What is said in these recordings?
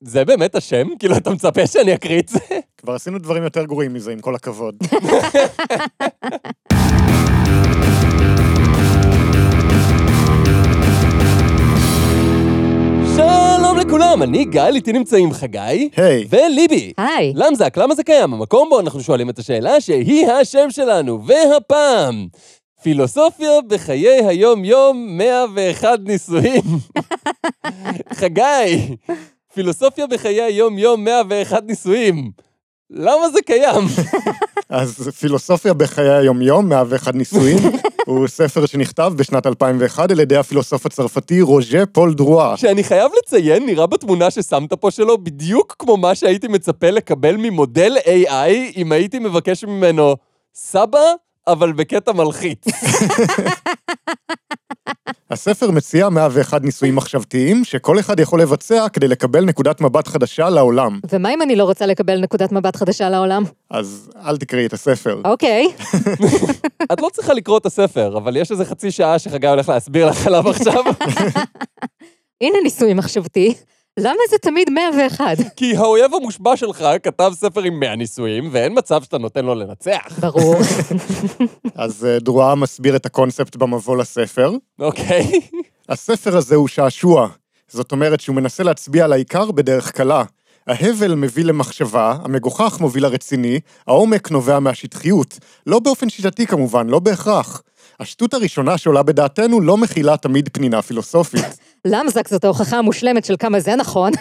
זה באמת השם? כאילו, אתה מצפה שאני אקריא את זה? כבר עשינו דברים יותר גרועים מזה, עם כל הכבוד. שלום לכולם, אני גל, איתי נמצאים חגי. היי. וליבי. היי. למזק, למה זה קיים? המקום בו אנחנו שואלים את השאלה שהיא השם שלנו, והפעם, פילוסופיה בחיי היום-יום, 101 ניסויים. חגי, פילוסופיה בחיי היום-יום, 101 ניסויים. למה זה קיים? אז פילוסופיה בחיי היומיום, 101 ניסויים, הוא ספר שנכתב בשנת 2001 על ידי הפילוסוף הצרפתי רוז'ה פול דרואה. שאני חייב לציין, נראה בתמונה ששמת פה שלו בדיוק כמו מה שהייתי מצפה לקבל ממודל AI אם הייתי מבקש ממנו סבא, אבל בקטע מלחיץ. הספר מציע 101 ניסויים מחשבתיים, שכל אחד יכול לבצע כדי לקבל נקודת מבט חדשה לעולם. ומה אם אני לא רוצה לקבל נקודת מבט חדשה לעולם? אז אל תקראי את הספר. אוקיי. את לא צריכה לקרוא את הספר, אבל יש איזה חצי שעה שחגי הולך להסביר לך עליו עכשיו. הנה ניסוי מחשבתי. למה זה תמיד 101? כי האויב המושבע שלך כתב ספר עם 100 ניסויים, ואין מצב שאתה נותן לו לנצח. ברור. אז אה, דרואה מסביר את הקונספט במבוא לספר. אוקיי? הספר הזה הוא שעשוע. זאת אומרת שהוא מנסה להצביע על העיקר בדרך קלה. ההבל מביא למחשבה, המגוחך מוביל לרציני, העומק נובע מהשטחיות. לא באופן שיטתי כמובן, לא בהכרח. השטות הראשונה שעולה בדעתנו לא מכילה תמיד פנינה פילוסופית. למזק זאת ההוכחה המושלמת של כמה זה נכון.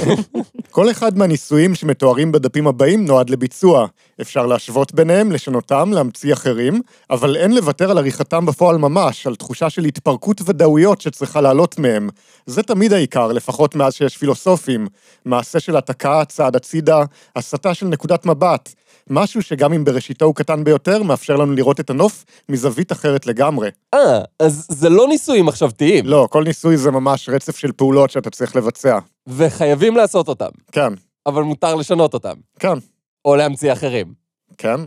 כל אחד מהניסויים שמתוארים בדפים הבאים נועד לביצוע. אפשר להשוות ביניהם, לשנותם, להמציא אחרים, אבל אין לוותר על עריכתם בפועל ממש, על תחושה של התפרקות ודאויות שצריכה לעלות מהם. זה תמיד העיקר, לפחות מאז שיש פילוסופים. מעשה של התקה, צעד הצידה, הסטה של נקודת מבט. משהו שגם אם בראשיתו הוא קטן ביותר, מאפשר לנו לראות את הנוף מזווית אחרת לגמרי. אה, אז זה לא ניסויים מחשבתיים. לא, כל ניסוי זה ממש רצף של פעולות שאתה צריך לבצע. וחייבים לעשות אותם, כן, אבל מותר לשנות אותם. כן, או להמציא אחרים. כן.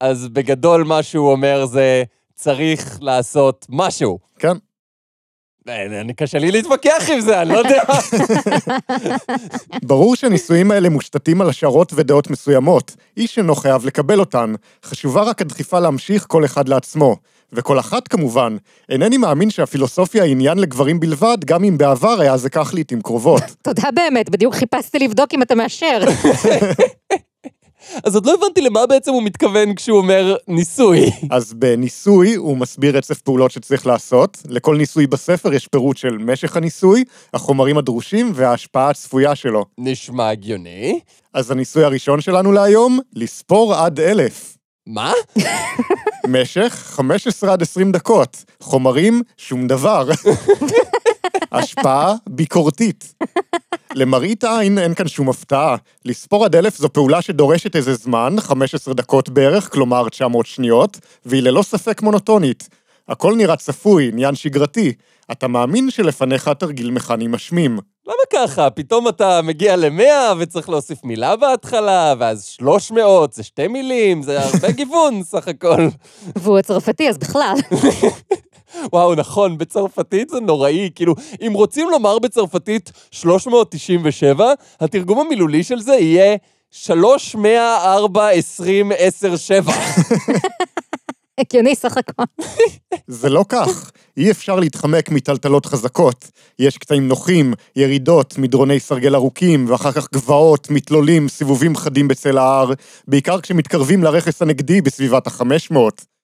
אז בגדול מה שהוא אומר זה, צריך לעשות משהו. כן. אין, אין, קשה לי להתווכח עם זה, אני לא יודע. ברור שהניסויים האלה מושתתים על השערות ודעות מסוימות. איש אינו חייב לקבל אותן. חשובה רק הדחיפה להמשיך כל אחד לעצמו. וכל אחת כמובן. אינני מאמין שהפילוסופיה היא עניין לגברים בלבד, גם אם בעבר היה זה כך לעיתים קרובות. תודה באמת, בדיוק חיפשתי לבדוק אם אתה מאשר. אז עוד לא הבנתי למה בעצם הוא מתכוון כשהוא אומר ניסוי. אז בניסוי הוא מסביר רצף פעולות שצריך לעשות. לכל ניסוי בספר יש פירוט של משך הניסוי, החומרים הדרושים וההשפעה הצפויה שלו. נשמע הגיוני. אז הניסוי הראשון שלנו להיום, לספור עד אלף. מה? משך 15 עד 20 דקות. חומרים, שום דבר. השפעה ביקורתית. למראית עין אין כאן שום הפתעה. לספור עד אלף זו פעולה שדורשת איזה זמן, 15 דקות בערך, כלומר 900 שניות, והיא ללא ספק מונוטונית. הכל נראה צפוי, עניין שגרתי. אתה מאמין שלפניך תרגיל מכני משמים. למה ככה? פתאום אתה מגיע למאה וצריך להוסיף מילה בהתחלה, ואז 300, זה שתי מילים, זה הרבה גיוון סך הכל. והוא הצרפתי, אז בכלל. וואו, נכון, בצרפתית זה נוראי. כאילו, אם רוצים לומר בצרפתית 397, התרגום המילולי של זה יהיה 304 20 10 7. הגיוני סך הכל. זה לא כך. אי אפשר להתחמק מטלטלות חזקות. יש קטעים נוחים, ירידות, מדרוני סרגל ארוכים, ואחר כך גבעות, מתלולים, סיבובים חדים בצל ההר, בעיקר כשמתקרבים לרכס הנגדי בסביבת החמש מאות.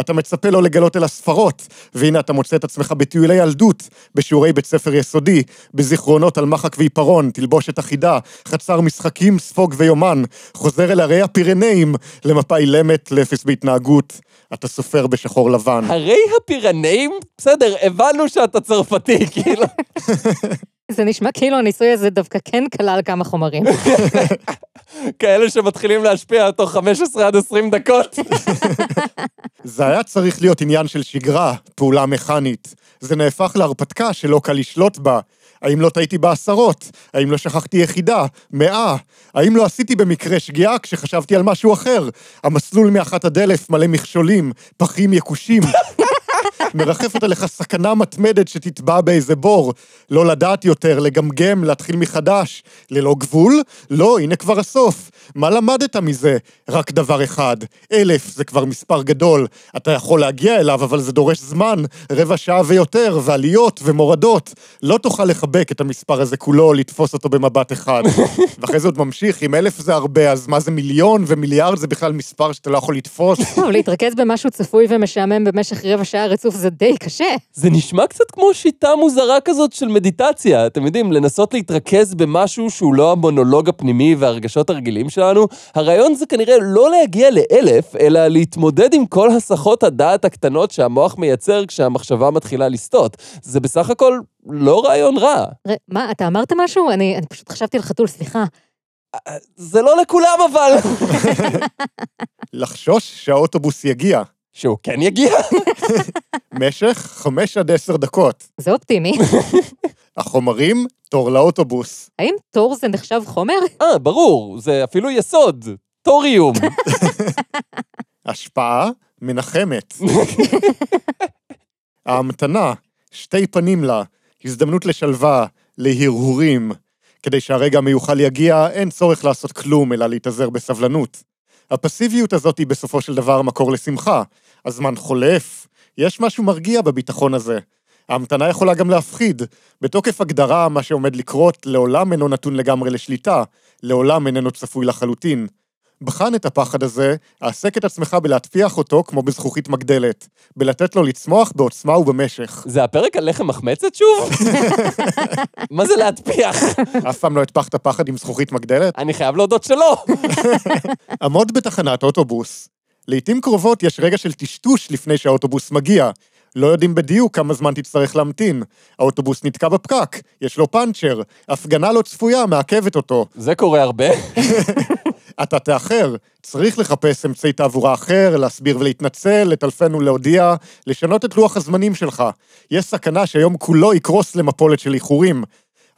אתה מצפה לא לגלות אל הספרות, והנה אתה מוצא את עצמך בטיולי ילדות, בשיעורי בית ספר יסודי, בזיכרונות על מחק ועיפרון, תלבושת אחידה, חצר משחקים, ספוג ויומן, חוזר אל הרי הפירנאים, למפה אילמת, לאפס בהתנהגות. אתה סופר בשחור לבן. הרי הפירנאים? בסדר, הבנו שאתה צרפתי, כאילו. זה נשמע כאילו הניסוי הזה דווקא כן כלל כמה חומרים. כאלה שמתחילים להשפיע תוך 15 עד 20 דקות. זה היה צריך להיות עניין של שגרה, פעולה מכנית. זה נהפך להרפתקה שלא קל לשלוט בה. האם לא טעיתי בעשרות? האם לא שכחתי יחידה? מאה? האם לא עשיתי במקרה שגיאה כשחשבתי על משהו אחר? המסלול מאחת עד אלף מלא מכשולים, פחים יקושים. מרחפת עליך סכנה מתמדת שתטבע באיזה בור. לא לדעת יותר, לגמגם, להתחיל מחדש. ללא גבול? לא, הנה כבר הסוף. מה למדת מזה? רק דבר אחד. אלף זה כבר מספר גדול. אתה יכול להגיע אליו, אבל זה דורש זמן, רבע שעה ויותר, ועליות ומורדות. לא תוכל לחבק את המספר הזה כולו, לתפוס אותו במבט אחד. ואחרי זה עוד ממשיך, אם אלף זה הרבה, אז מה זה מיליון, ומיליארד זה בכלל מספר שאתה לא יכול לתפוס. טוב, להתרכז במשהו צפוי ומשעמם במשך רבע שעה רצוף זה די קשה. זה נשמע קצת כמו שיטה מוזרה כזאת של מדיטציה. אתם יודעים, לנסות להתרכז במשהו שהוא לא המונולוג הפנימי והרגשות הרגילים שלנו. הרעיון זה כנראה לא להגיע לאלף, אלא להתמודד עם כל הסחות הדעת הקטנות שהמוח מייצר כשהמחשבה מתחילה לסטות. זה בסך הכל לא רעיון רע. ר- מה, אתה אמרת משהו? אני, אני פשוט חשבתי על חתול, סליחה. זה לא לכולם אבל. לחשוש שהאוטובוס יגיע. שהוא כן יגיע? משך חמש עד עשר דקות. זה אופטימי. החומרים, תור לאוטובוס. האם תור זה נחשב חומר? אה, ברור, זה אפילו יסוד. תוריום. השפעה, מנחמת. ההמתנה, שתי פנים לה, הזדמנות לשלווה, להרהורים. כדי שהרגע המיוחל יגיע, אין צורך לעשות כלום, אלא להתאזר בסבלנות. הפסיביות הזאת היא בסופו של דבר מקור לשמחה. הזמן חולף, יש משהו מרגיע בביטחון הזה. ההמתנה יכולה גם להפחיד. בתוקף הגדרה, מה שעומד לקרות לעולם אינו נתון לגמרי לשליטה, לעולם איננו צפוי לחלוטין. בחן את הפחד הזה, העסק את עצמך בלהטפיח אותו כמו בזכוכית מגדלת, בלתת לו לצמוח בעוצמה ובמשך. זה הפרק על לחם מחמצת שוב? מה זה להטפיח? אף פעם לא הטפחת פחד עם זכוכית מגדלת? אני חייב להודות שלא. עמוד בתחנת אוטובוס. לעתים קרובות יש רגע של טשטוש לפני שהאוטובוס מגיע. לא יודעים בדיוק כמה זמן תצטרך להמתין. האוטובוס נתקע בפקק, יש לו פאנצ'ר, הפגנה לא צפויה מעכבת אותו. זה קורה הרבה. אתה תאחר, צריך לחפש אמצעי תעבורה אחר, להסביר ולהתנצל, לטלפן ולהודיע, לשנות את לוח הזמנים שלך. יש סכנה שהיום כולו יקרוס למפולת של איחורים.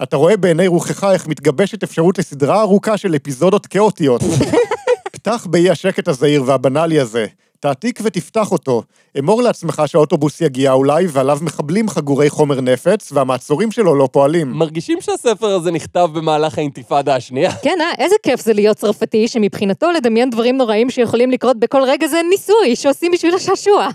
אתה רואה בעיני רוחך איך מתגבשת אפשרות לסדרה ארוכה של אפיזודות כאוטיות. פתח באי השקט הזהיר והבנאלי הזה. תעתיק ותפתח אותו. אמור לעצמך שהאוטובוס יגיע אולי, ועליו מחבלים חגורי חומר נפץ, והמעצורים שלו לא פועלים. מרגישים שהספר הזה נכתב במהלך האינתיפאדה השנייה. כן, אה, איזה כיף זה להיות צרפתי, שמבחינתו לדמיין דברים נוראים שיכולים לקרות בכל רגע זה ניסוי שעושים בשביל השעשוע.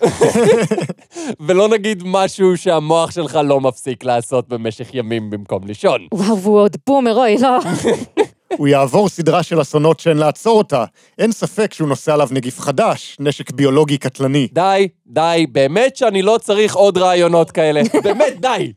ולא נגיד משהו שהמוח שלך לא מפסיק לעשות במשך ימים במקום לישון. וואו, והוא עוד בומר, אוי, לא. הוא יעבור סדרה של אסונות שאין לעצור אותה. אין ספק שהוא נושא עליו נגיף חדש, נשק ביולוגי קטלני. די, די, באמת שאני לא צריך עוד רעיונות כאלה. באמת, די.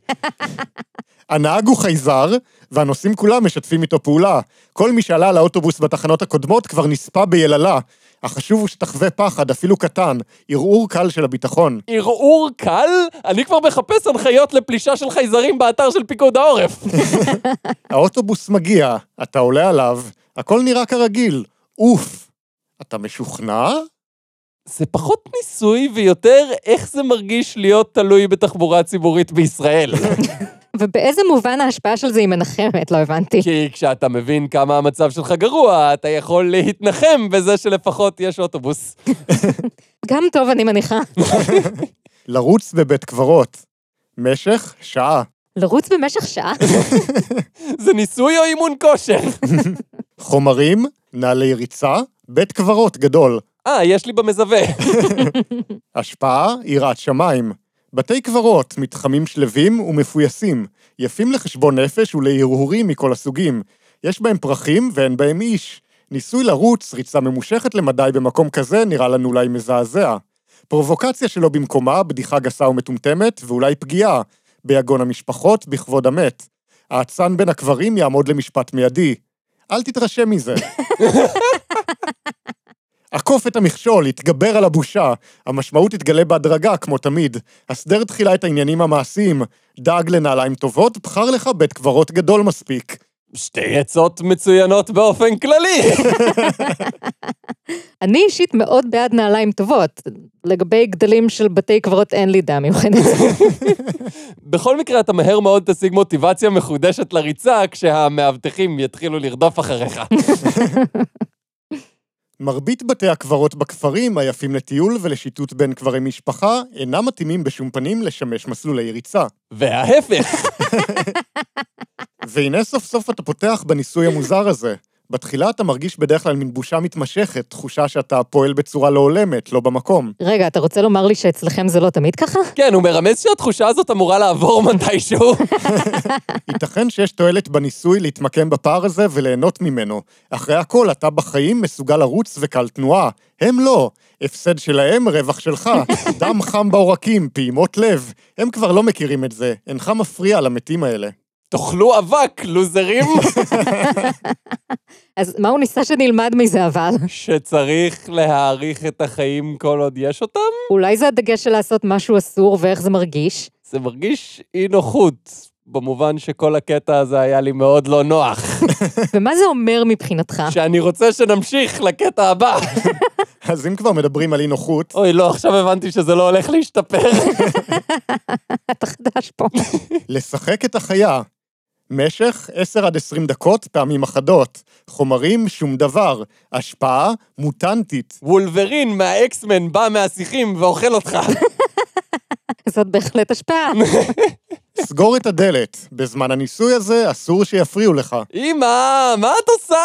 הנהג הוא חייזר, והנוסעים כולם משתפים איתו פעולה. כל מי שעלה על האוטובוס בתחנות הקודמות כבר נספה ביללה. החשוב הוא שתחווה פחד, אפילו קטן, ערעור קל של הביטחון. ערעור קל? אני כבר מחפש הנחיות לפלישה של חייזרים באתר של פיקוד העורף. האוטובוס מגיע, אתה עולה עליו, הכל נראה כרגיל. אוף. אתה משוכנע? זה פחות ניסוי ויותר איך זה מרגיש להיות תלוי בתחבורה ציבורית בישראל. ובאיזה מובן ההשפעה של זה היא מנחמת? לא הבנתי. כי כשאתה מבין כמה המצב שלך גרוע, אתה יכול להתנחם בזה שלפחות יש אוטובוס. גם טוב, אני מניחה. לרוץ בבית קברות. משך שעה. לרוץ במשך שעה? זה ניסוי או אימון כושר? חומרים, נעלי ריצה, בית קברות גדול. אה, יש לי במזווה. השפעה, יראת שמיים. בתי קברות, מתחמים שלווים ומפויסים, יפים לחשבון נפש ולהרהורים מכל הסוגים. יש בהם פרחים ואין בהם איש. ניסוי לרוץ, ריצה ממושכת למדי במקום כזה, נראה לנו אולי מזעזע. פרובוקציה שלא במקומה, בדיחה גסה ומטומטמת, ואולי פגיעה. ביגון המשפחות, בכבוד המת. האצן בין הקברים יעמוד למשפט מיידי. אל תתרשם מזה. עקוף את המכשול, התגבר על הבושה. המשמעות תתגלה בהדרגה, כמו תמיד. הסדר תחילה את העניינים המעשיים. דאג לנעליים טובות, בחר לך בית קברות גדול מספיק. שתי עצות מצוינות באופן כללי. אני אישית מאוד בעד נעליים טובות. לגבי גדלים של בתי קברות אין לי דעה מיוחדת. בכל מקרה, אתה מהר מאוד תשיג מוטיבציה מחודשת לריצה כשהמאבטחים יתחילו לרדוף אחריך. מרבית בתי הקברות בכפרים, היפים לטיול ולשיטוט בין קברי משפחה, אינם מתאימים בשום פנים לשמש מסלולי ריצה. וההפך. והנה סוף סוף אתה פותח בניסוי המוזר הזה. בתחילה אתה מרגיש בדרך כלל מין בושה מתמשכת, תחושה שאתה פועל בצורה לא הולמת, לא במקום. רגע, אתה רוצה לומר לי שאצלכם זה לא תמיד ככה? כן, הוא מרמז שהתחושה הזאת אמורה לעבור מתישהו. ייתכן שיש תועלת בניסוי להתמקם בפער הזה וליהנות ממנו. אחרי הכל, אתה בחיים מסוגל לרוץ וקל תנועה. הם לא. הפסד שלהם, רווח שלך. דם חם בעורקים, פעימות לב. הם כבר לא מכירים את זה. אינך מפריע למתים האלה. תאכלו אבק, לוזרים. אז מה הוא ניסה שנלמד מזה אבל? שצריך להאריך את החיים כל עוד יש אותם? אולי זה הדגש של לעשות משהו אסור ואיך זה מרגיש? זה מרגיש אי נוחות, במובן שכל הקטע הזה היה לי מאוד לא נוח. ומה זה אומר מבחינתך? שאני רוצה שנמשיך לקטע הבא. אז אם כבר מדברים על אי נוחות, אוי, לא, עכשיו הבנתי שזה לא הולך להשתפר. אתה חדש פה. לשחק את החיה. משך 10 עד 20 דקות, פעמים אחדות. חומרים, שום דבר. השפעה, מוטנטית. וולברין מהאקסמן בא מהשיחים ואוכל אותך. זאת בהחלט השפעה. סגור את הדלת. בזמן הניסוי הזה, אסור שיפריעו לך. אמא, מה את עושה?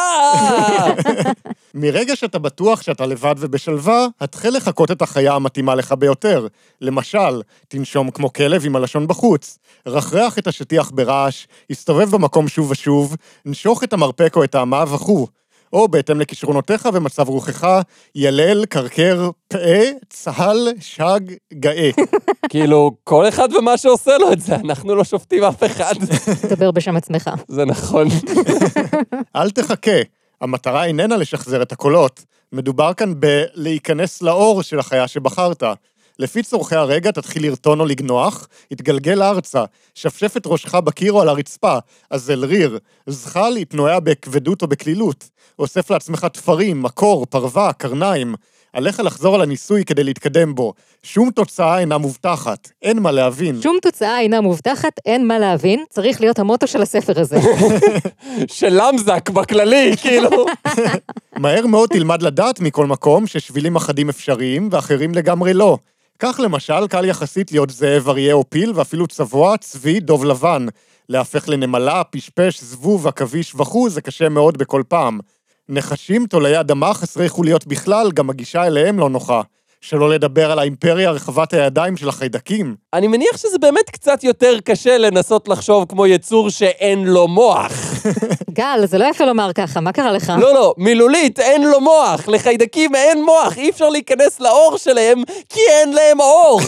מרגע שאתה בטוח שאתה לבד ובשלווה, התחל לחקות את החיה המתאימה לך ביותר. למשל, תנשום כמו כלב עם הלשון בחוץ, רחרח את השטיח ברעש, הסתובב במקום שוב ושוב, נשוך את המרפק או את האמה וכו'. או בהתאם לכישרונותיך ומצב רוחך, ילל, קרקר, פאה, צהל, שג, גאה. כאילו, כל אחד ומה שעושה לו את זה, אנחנו לא שופטים אף אחד. תדבר בשם עצמך. זה נכון. אל תחכה. המטרה איננה לשחזר את הקולות. מדובר כאן בלהיכנס לאור של החיה שבחרת. לפי צורכי הרגע תתחיל לרטון או לגנוח, התגלגל ארצה, שפשף את ראשך בקיר או על הרצפה, אזל ריר, זחל, התנועע בכבדות או בקלילות, אוסף לעצמך תפרים, מקור, פרווה, קרניים. עליך לחזור על הניסוי כדי להתקדם בו. שום תוצאה אינה מובטחת, אין מה להבין. שום תוצאה אינה מובטחת, אין מה להבין, צריך להיות המוטו של הספר הזה. של למזק בכללי, כאילו. מהר מאוד תלמד לדעת מכל מקום ששבילים אחדים אפשריים ואחרים לגמרי לא. כך למשל, קל יחסית להיות זאב, אריה או פיל, ואפילו צבוע, צבי, דוב לבן. להפך לנמלה, פשפש, זבוב, עכביש וכו', זה קשה מאוד בכל פעם. נחשים, תולעי אדמה, חסרי חוליות בכלל, גם הגישה אליהם לא נוחה. שלא לדבר על האימפריה רחבת הידיים של החיידקים. אני מניח שזה באמת קצת יותר קשה לנסות לחשוב כמו יצור שאין לו מוח. גל, זה לא יפה לומר ככה, מה קרה לך? לא, לא, מילולית, אין לו מוח. לחיידקים אין מוח, אי אפשר להיכנס לאור שלהם, כי אין להם אור.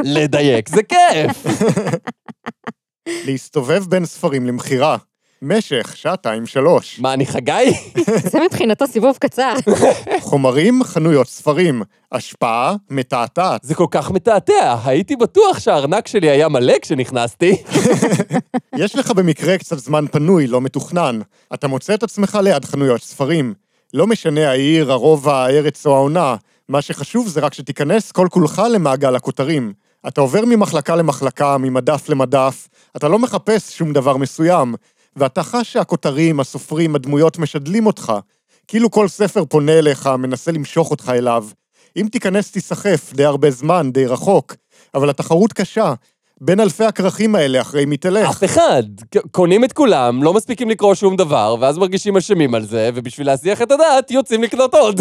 לדייק, זה כיף. להסתובב בין ספרים למכירה. משך, שעתיים, שלוש. מה, אני חגי? זה מבחינתו סיבוב קצר. חומרים, חנויות ספרים. השפעה, מתעתעת. זה כל כך מתעתע, הייתי בטוח שהארנק שלי היה מלא כשנכנסתי. יש לך במקרה קצת זמן פנוי, לא מתוכנן. אתה מוצא את עצמך ליד חנויות ספרים. לא משנה העיר, הרובע, הארץ או העונה, מה שחשוב זה רק שתיכנס כל כולך למעגל הכותרים. אתה עובר ממחלקה למחלקה, ממדף למדף, אתה לא מחפש שום דבר מסוים, ואתה חש שהכותרים, הסופרים, הדמויות משדלים אותך. כאילו כל ספר פונה אליך, מנסה למשוך אותך אליו. אם תיכנס תיסחף די הרבה זמן, די רחוק, אבל התחרות קשה. בין אלפי הכרכים האלה, אחרי מי תלך. אף אחד. קונים את כולם, לא מספיקים לקרוא שום דבר, ואז מרגישים אשמים על זה, ובשביל להסיח את הדעת, יוצאים לקנות עוד.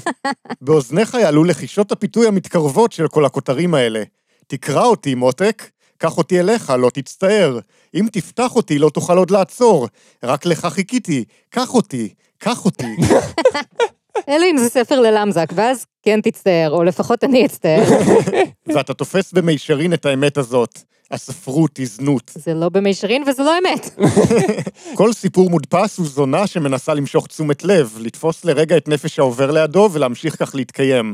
באוזניך יעלו לחישות הפיתוי המתקרבות של כל הכותרים האלה. תקרא אותי, מותק, קח אותי אליך, לא תצטער. אם תפתח אותי, לא תוכל עוד לעצור. רק לך חיכיתי, קח אותי, קח אותי. אלא אם זה ספר ללמזק, ואז כן תצטער, או לפחות אני אצטער. ואתה תופס במישרין את האמת הזאת. הספרות היא זנות. זה לא במישרין וזה לא אמת. כל סיפור מודפס הוא זונה שמנסה למשוך תשומת לב, לתפוס לרגע את נפש העובר לידו ולהמשיך כך להתקיים.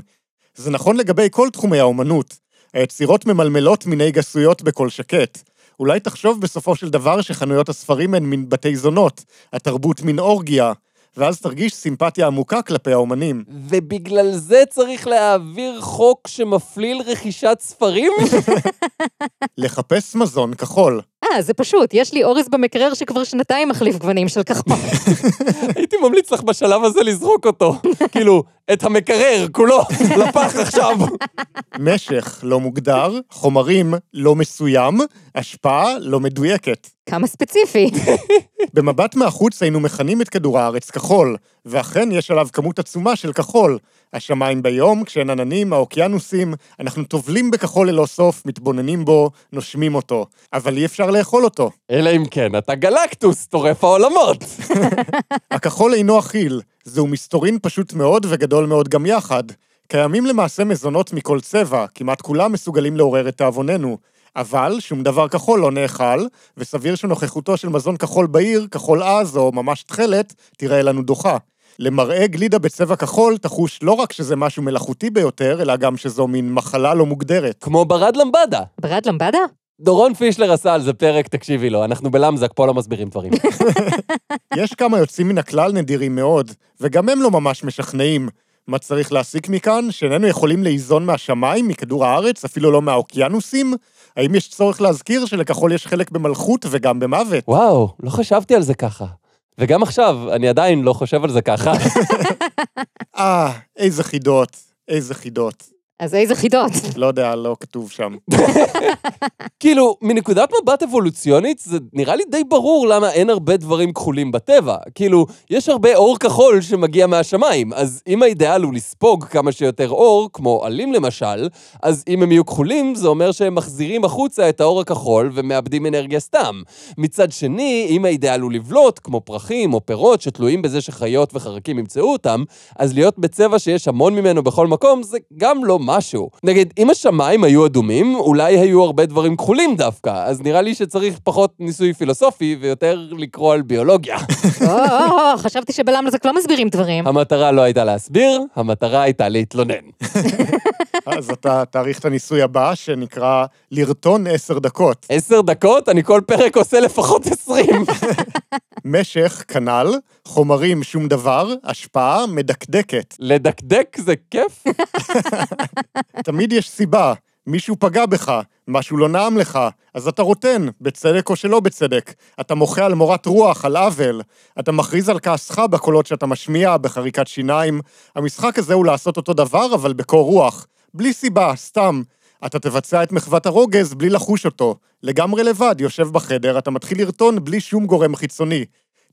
זה נכון לגבי כל תחומי האומנות. היצירות ממלמלות מיני גסויות בקול שקט. אולי תחשוב בסופו של דבר שחנויות הספרים הן מין בתי זונות, התרבות מין אורגיה, ואז תרגיש סימפתיה עמוקה כלפי האומנים. ובגלל זה צריך להעביר חוק שמפליל רכישת ספרים? לחפש מזון כחול. אה, זה פשוט, יש לי אורז במקרר שכבר שנתיים מחליף גוונים של כחול. הייתי ממליץ לך בשלב הזה לזרוק אותו. כאילו, את המקרר כולו, לפח עכשיו. משך לא מוגדר, חומרים לא מסוים, השפעה לא מדויקת. כמה ספציפי. במבט מהחוץ היינו מכנים את כדור הארץ כחול, ואכן יש עליו כמות עצומה של כחול. השמיים ביום, כשאין עננים, האוקיינוסים, אנחנו טובלים בכחול ללא סוף, מתבוננים בו, נושמים אותו. אבל אי אפשר לאכול אותו. אלא אם כן, אתה גלקטוס, טורף העולמות. הכחול אינו אכיל, זהו מסתורין פשוט מאוד וגדול מאוד גם יחד. קיימים למעשה מזונות מכל צבע, כמעט כולם מסוגלים לעורר את תאבוננו. אבל שום דבר כחול לא נאכל, וסביר שנוכחותו של מזון כחול בעיר, כחול עז או ממש תכלת, תראה לנו דוחה. למראה גלידה בצבע כחול, תחוש לא רק שזה משהו מלאכותי ביותר, אלא גם שזו מין מחלה לא מוגדרת. כמו ברד למבדה. ברד למבדה? דורון פישלר עשה על זה פרק, תקשיבי לו, אנחנו בלמזק, פה לא מסבירים דברים. יש כמה יוצאים מן הכלל נדירים מאוד, וגם הם לא ממש משכנעים. מה צריך להסיק מכאן? שאיננו יכולים לאיזון מהשמיים, מכדור הארץ, אפילו לא מהאוקיינוסים? האם יש צורך להזכיר שלכחול יש חלק במלכות וגם במוות? וואו, לא חשבתי על זה ככה. וגם עכשיו, אני עדיין לא חושב על זה ככה. אה, איזה חידות, איזה חידות. אז איזה חידות. לא יודע, לא כתוב שם. כאילו, מנקודת מבט אבולוציונית, זה נראה לי די ברור למה אין הרבה דברים כחולים בטבע. כאילו, יש הרבה אור כחול שמגיע מהשמיים, אז אם האידאל הוא לספוג כמה שיותר אור, כמו עלים למשל, אז אם הם יהיו כחולים, זה אומר שהם מחזירים החוצה את האור הכחול ומאבדים אנרגיה סתם. מצד שני, אם האידאל הוא לבלוט, כמו פרחים או פירות שתלויים בזה שחיות וחרקים ימצאו אותם, אז להיות בצבע שיש המון ממנו בכל מקום, זה גם לא משהו. נגיד, אם השמיים היו אדומים, אולי היו הרבה דברים כחולים דווקא, אז נראה לי שצריך פחות ניסוי פילוסופי ויותר לקרוא על ביולוגיה. או, או, או, חשבתי שבלמזק לא מסבירים דברים. המטרה לא הייתה להסביר, המטרה הייתה להתלונן. אז אתה תאריך את הניסוי הבא, שנקרא לרטון עשר דקות. עשר דקות, אני כל פרק עושה לפחות עשרים. משך, כנ"ל, חומרים, שום דבר, השפעה, מדקדקת. לדקדק זה כיף? תמיד יש סיבה. מישהו פגע בך, משהו לא נעם לך, אז אתה רוטן, בצדק או שלא בצדק. אתה מוחה על מורת רוח, על עוול. אתה מכריז על כעסך בקולות שאתה משמיע, בחריקת שיניים. המשחק הזה הוא לעשות אותו דבר, אבל בקור רוח. בלי סיבה, סתם. אתה תבצע את מחוות הרוגז בלי לחוש אותו. לגמרי לבד, יושב בחדר, אתה מתחיל לרטון בלי שום גורם חיצוני.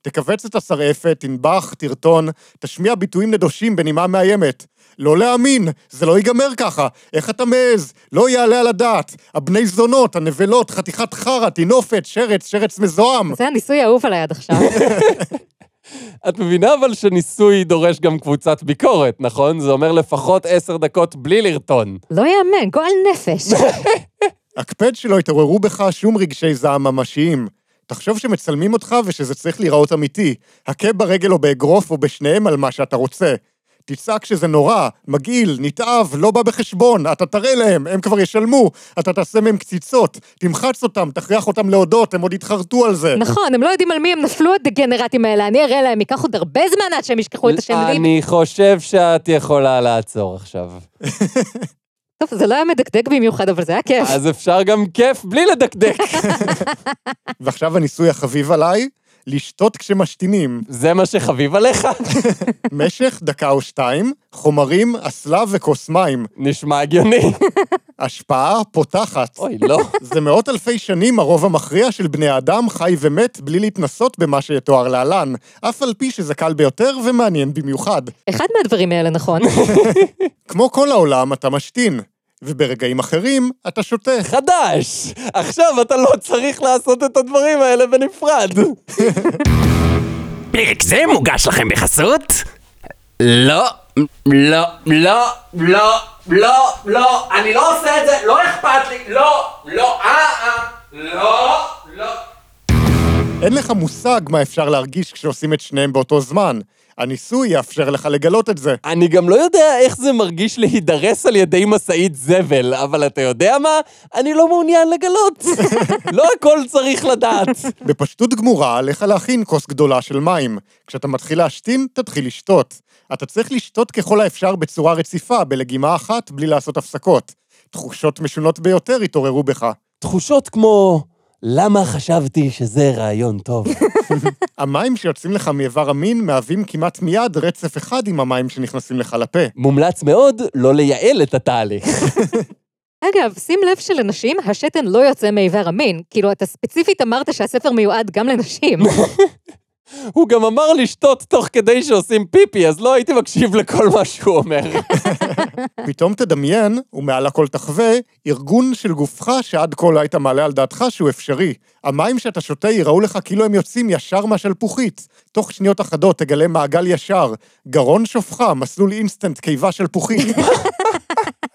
תכווץ את השרעפת, תנבח, תרטון, תשמיע ביטויים נדושים בנימה מאיימת. לא להאמין, זה לא ייגמר ככה. איך אתה מעז? לא יעלה על הדעת. הבני זונות, הנבלות, חתיכת חרא, טינופת, שרץ, שרץ מזוהם. זה הניסוי האהוב עליי עד עכשיו. את מבינה אבל שניסוי דורש גם קבוצת ביקורת, נכון? זה אומר לפחות עשר דקות בלי לרטון. לא יאמן, גועל נפש. הקפד שלא יתעוררו בך שום רגשי זעם ממשיים. תחשוב שמצלמים אותך ושזה צריך להיראות אמיתי. הכה ברגל או באגרוף או בשניהם על מה שאתה רוצה. תצעק שזה נורא, מגעיל, נתעב, לא בא בחשבון, אתה תראה להם, הם כבר ישלמו, אתה תעשה מהם קציצות, תמחץ אותם, תכריח אותם להודות, הם עוד יתחרטו על זה. נכון, הם לא יודעים על מי הם נפלו הדגנרטים האלה, אני אראה להם, ייקח עוד הרבה זמן עד שהם ישכחו את השם לי. אני חושב שאת יכולה לעצור עכשיו. טוב, זה לא היה מדקדק במיוחד, אבל זה היה כיף. אז אפשר גם כיף בלי לדקדק. ועכשיו הניסוי החביב עליי, לשתות כשמשתינים. זה מה שחביב עליך? משך דקה או שתיים, חומרים, אסלה וכוס מים. נשמע הגיוני. השפעה פותחת. אוי, לא. זה מאות אלפי שנים הרוב המכריע של בני האדם חי ומת בלי להתנסות במה שיתואר להלן, אף על פי שזה קל ביותר ומעניין במיוחד. אחד מהדברים האלה נכון. כמו כל העולם, אתה משתין, וברגעים אחרים, אתה שותה. חדש! עכשיו אתה לא צריך לעשות את הדברים האלה בנפרד. פרק זה מוגש לכם בחסות? לא, לא, לא, לא, לא, לא, אני לא עושה את זה, לא אכפת לי, לא, לא, אה, אה, לא, לא. אין לך מושג מה אפשר להרגיש כשעושים את שניהם באותו זמן. הניסוי יאפשר לך לגלות את זה. אני גם לא יודע איך זה מרגיש להידרס על ידי משאית זבל, אבל אתה יודע מה? אני לא מעוניין לגלות. לא הכל צריך לדעת. בפשטות גמורה, עליך להכין כוס גדולה של מים. כשאתה מתחיל להשתין, תתחיל לשתות. אתה צריך לשתות ככל האפשר בצורה רציפה, בלגימה אחת, בלי לעשות הפסקות. תחושות משונות ביותר יתעוררו בך. תחושות כמו למה חשבתי שזה רעיון טוב? המים שיוצאים לך מאיבר המין מהווים כמעט מיד רצף אחד עם המים שנכנסים לך לפה. מומלץ מאוד לא לייעל את התהליך. אגב, שים לב שלנשים השתן לא יוצא מאיבר המין. כאילו, אתה ספציפית אמרת שהספר מיועד גם לנשים. הוא גם אמר לשתות תוך כדי שעושים פיפי, אז לא הייתי מקשיב לכל מה שהוא אומר. פתאום תדמיין, ומעל הכל תחווה, ארגון של גופך שעד כה לא היית מעלה על דעתך שהוא אפשרי. המים שאתה שותה ייראו לך כאילו הם יוצאים ישר מהשלפוחית. תוך שניות אחדות תגלה מעגל ישר, גרון שופחה, מסלול אינסטנט קיבה שלפוחית.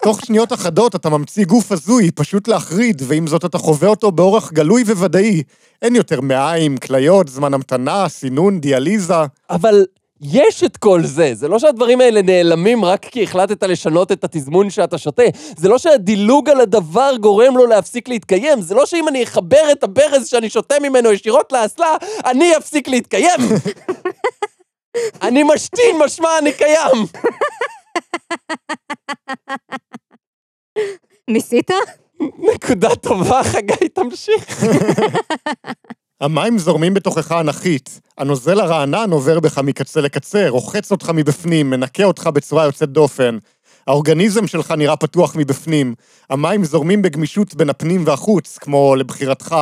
תוך שניות אחדות אתה ממציא גוף הזוי, פשוט להחריד, ועם זאת אתה חווה אותו באורח גלוי וודאי. אין יותר מעיים, כליות, זמן המתנה, סינון, דיאליזה. אבל יש את כל זה, זה לא שהדברים האלה נעלמים רק כי החלטת לשנות את התזמון שאתה שותה. זה לא שהדילוג על הדבר גורם לו להפסיק להתקיים. זה לא שאם אני אחבר את הברז שאני שותה ממנו ישירות לאסלה, אני אפסיק להתקיים. אני משתין, משמע אני קיים. ניסית? נקודה טובה, חגי, תמשיך. המים זורמים בתוכך אנכית. הנוזל הרענן עובר בך מקצה לקצה, רוחץ אותך מבפנים, מנקה אותך בצורה יוצאת דופן. האורגניזם שלך נראה פתוח מבפנים. המים זורמים בגמישות בין הפנים והחוץ, כמו לבחירתך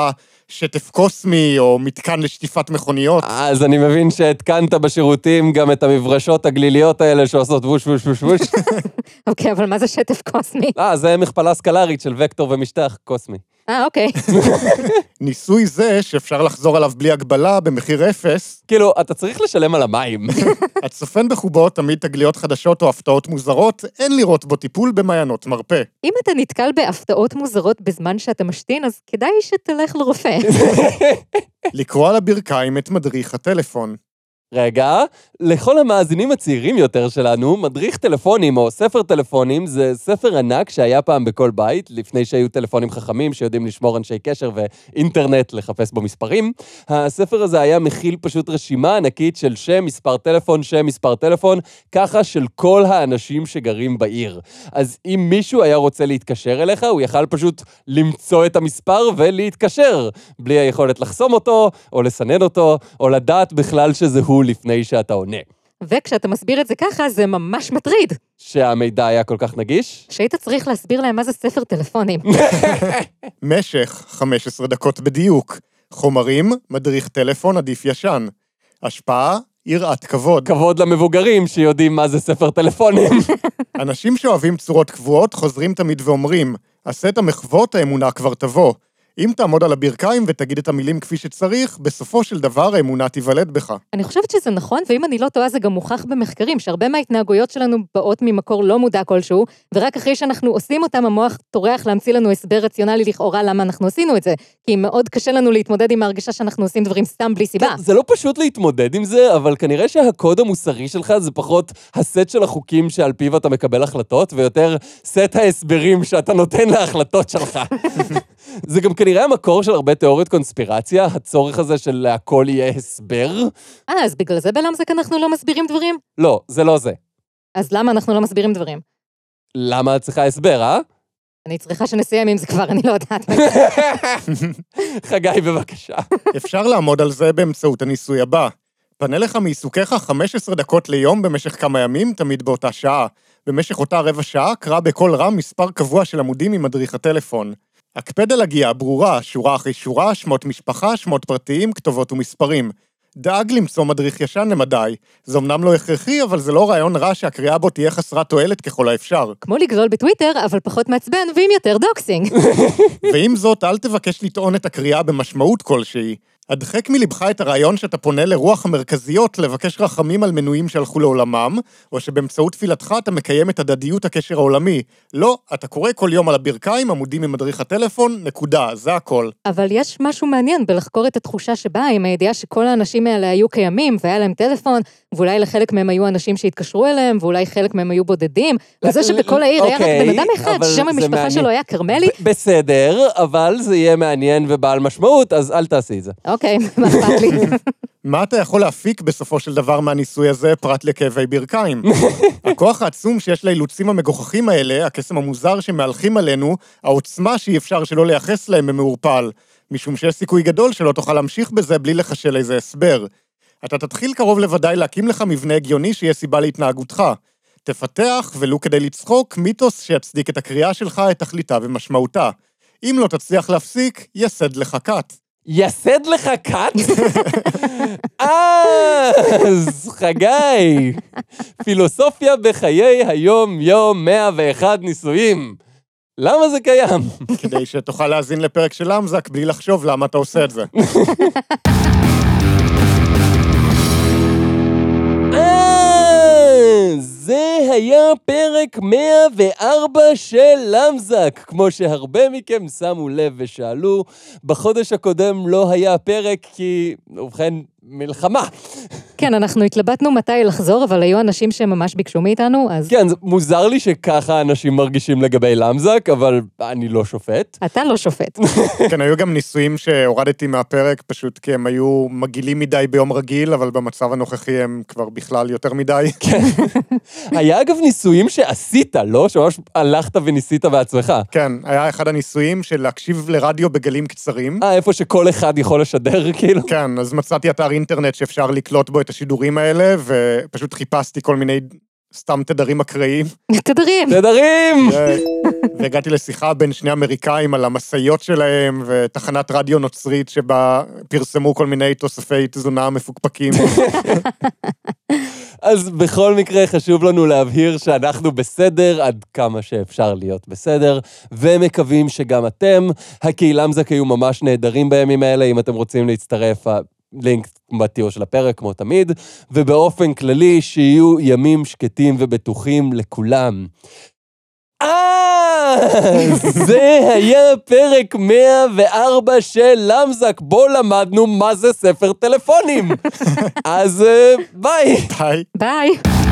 שטף קוסמי או מתקן לשטיפת מכוניות. אז אני מבין שהתקנת בשירותים גם את המברשות הגליליות האלה שעושות ווש ווש ווש ווש. אוקיי, אבל מה זה שטף קוסמי? אה, זה מכפלה סקלרית של וקטור ומשטח קוסמי. אה, אוקיי. ניסוי זה, שאפשר לחזור עליו בלי הגבלה, במחיר אפס, כאילו, אתה צריך לשלם על המים. הצופן בחובו תמיד תגליות חדשות או הפתעות מוזרות, אין לראות בו טיפול במעיינות מרפא. אם אתה נתקל בהפתעות מוזרות בזמן שאתה משתין, אז כדאי שתלך לרופא. לקרוא על הברכיים את מדריך הטלפון. רגע, לכל המאזינים הצעירים יותר שלנו, מדריך טלפונים או ספר טלפונים זה ספר ענק שהיה פעם בכל בית, לפני שהיו טלפונים חכמים שיודעים לשמור אנשי קשר ואינטרנט לחפש בו מספרים. הספר הזה היה מכיל פשוט רשימה ענקית של שם, מספר טלפון, שם, מספר טלפון, ככה של כל האנשים שגרים בעיר. אז אם מישהו היה רוצה להתקשר אליך, הוא יכל פשוט למצוא את המספר ולהתקשר, בלי היכולת לחסום אותו, או לסנן אותו, או לדעת בכלל שזה הוא לפני שאתה עונה. וכשאתה מסביר את זה ככה, זה ממש מטריד. שהמידע היה כל כך נגיש? שהיית צריך להסביר להם מה זה ספר טלפונים. משך, 15 דקות בדיוק. חומרים, מדריך טלפון עדיף ישן. השפעה, יראת כבוד. כבוד למבוגרים שיודעים מה זה ספר טלפונים. אנשים שאוהבים צורות קבועות חוזרים תמיד ואומרים, עשה את המחוות, האמונה כבר תבוא. אם תעמוד על הברכיים ותגיד את המילים כפי שצריך, בסופו של דבר האמונה תיוולד בך. אני חושבת שזה נכון, ואם אני לא טועה, זה גם מוכח במחקרים, שהרבה מההתנהגויות שלנו באות ממקור לא מודע כלשהו, ורק אחרי שאנחנו עושים אותם, המוח טורח להמציא לנו הסבר רציונלי לכאורה למה אנחנו עשינו את זה. כי מאוד קשה לנו להתמודד עם ההרגשה שאנחנו עושים דברים סתם בלי סיבה. כן, זה לא פשוט להתמודד עם זה, אבל כנראה שהקוד המוסרי שלך זה פחות הסט של החוקים שעל פיו אתה מקבל החלטות, ויותר סט ההסברים שאתה נותן להחלטות שלך. זה גם כנראה המקור של הרבה תיאוריות קונספירציה, הצורך הזה של להכל יהיה הסבר. אה, אז בגלל זה בלמזק אנחנו לא מסבירים דברים? לא, זה לא זה. אז למה אנחנו לא מסבירים דברים? למה את צריכה הסבר, אה? אני צריכה שנסיים עם זה כבר, אני לא יודעת. חגי, בבקשה. אפשר לעמוד על זה באמצעות הניסוי הבא. פנה לך מעיסוקיך 15 דקות ליום במשך כמה ימים, תמיד באותה שעה. במשך אותה רבע שעה, קרא בקול רם מספר קבוע של עמודים ממדריך הטלפון. הקפד על הגייה ברורה, שורה אחרי שורה, שמות משפחה, שמות פרטיים, כתובות ומספרים. דאג למצוא מדריך ישן למדי. זה אמנם לא הכרחי, אבל זה לא רעיון רע שהקריאה בו תהיה חסרת תועלת ככל האפשר. כמו לגלול בטוויטר, אבל פחות מעצבן ועם יותר doxxing. ועם זאת, אל תבקש לטעון את הקריאה במשמעות כלשהי. הדחק מלבך את הרעיון שאתה פונה לרוח המרכזיות לבקש רחמים על מנויים שהלכו לעולמם, או שבאמצעות תפילתך אתה מקיים את הדדיות הקשר העולמי. לא, אתה קורא כל יום על הברכיים, עמודים ממדריך הטלפון, נקודה, זה הכל. אבל יש משהו מעניין בלחקור את התחושה שבאה עם הידיעה שכל האנשים האלה היו קיימים, והיה להם טלפון, ואולי לחלק מהם היו אנשים שהתקשרו אליהם, ואולי חלק מהם היו בודדים, וזה שבכל העיר היה רק אוקיי, בן אדם אחד, ששם המשפחה. שלו היה כרמלי, בסדר, אבל זה יהיה מעניין ובעל משמעות, אז אל תעשי את זה. אוקיי, מה אכפת לי? מה אתה יכול להפיק בסופו של דבר מהניסוי הזה, פרט לכאבי ברכיים? הכוח העצום שיש לאילוצים המגוחכים האלה, הקסם המוזר שמהלכים עלינו, העוצמה שאי אפשר שלא לייחס להם במעורפל. משום שיש סיכוי גדול שלא תוכל להמשיך בזה בלי לחשל איזה הסבר. אתה תתחיל קרוב לוודאי להקים לך מבנה הגיוני שיהיה סיבה להתנהגותך. תפתח, ולו כדי לצחוק, מיתוס שיצדיק את הקריאה שלך, את תכליתה ומשמעותה. אם לא תצליח להפסיק, יסד לך כת. יסד לך כת? אז חגי, פילוסופיה בחיי היום-יום 101 ניסויים. למה זה קיים? כדי שתוכל להאזין לפרק של למזק בלי לחשוב למה אתה עושה את זה. היה פרק 104 של למזק. כמו שהרבה מכם שמו לב ושאלו, בחודש הקודם לא היה פרק כי, ובכן, מלחמה. כן, אנחנו התלבטנו מתי לחזור, אבל היו אנשים שממש ביקשו מאיתנו, אז כן, זה מוזר לי שככה אנשים מרגישים לגבי למזק, אבל אני לא שופט. אתה לא שופט. כן, היו גם ניסויים שהורדתי מהפרק, פשוט כי הם היו מגעילים מדי ביום רגיל, אבל במצב הנוכחי הם כבר בכלל יותר מדי. היה אגב ניסויים שעשית, לא? שממש הלכת וניסית בעצמך. כן, היה אחד הניסויים של להקשיב לרדיו בגלים קצרים. אה, איפה שכל אחד יכול לשדר, כאילו? כן, אז מצאתי אתר אינטרנט שאפשר לקלוט בו את השידורים האלה, ופשוט חיפשתי כל מיני סתם תדרים אקראיים. תדרים. תדרים! והגעתי לשיחה בין שני אמריקאים על המשאיות שלהם, ותחנת רדיו נוצרית שבה פרסמו כל מיני תוספי תזונה מפוקפקים. אז בכל מקרה חשוב לנו להבהיר שאנחנו בסדר עד כמה שאפשר להיות בסדר, ומקווים שגם אתם. הקהילמזק היו ממש נהדרים בימים האלה, אם אתם רוצים להצטרף, הלינק בתיאור של הפרק, כמו תמיד, ובאופן כללי, שיהיו ימים שקטים ובטוחים לכולם. אה, זה היה פרק 104 של למזק, בו למדנו מה זה ספר טלפונים. אז אה, ביי. ביי. ביי.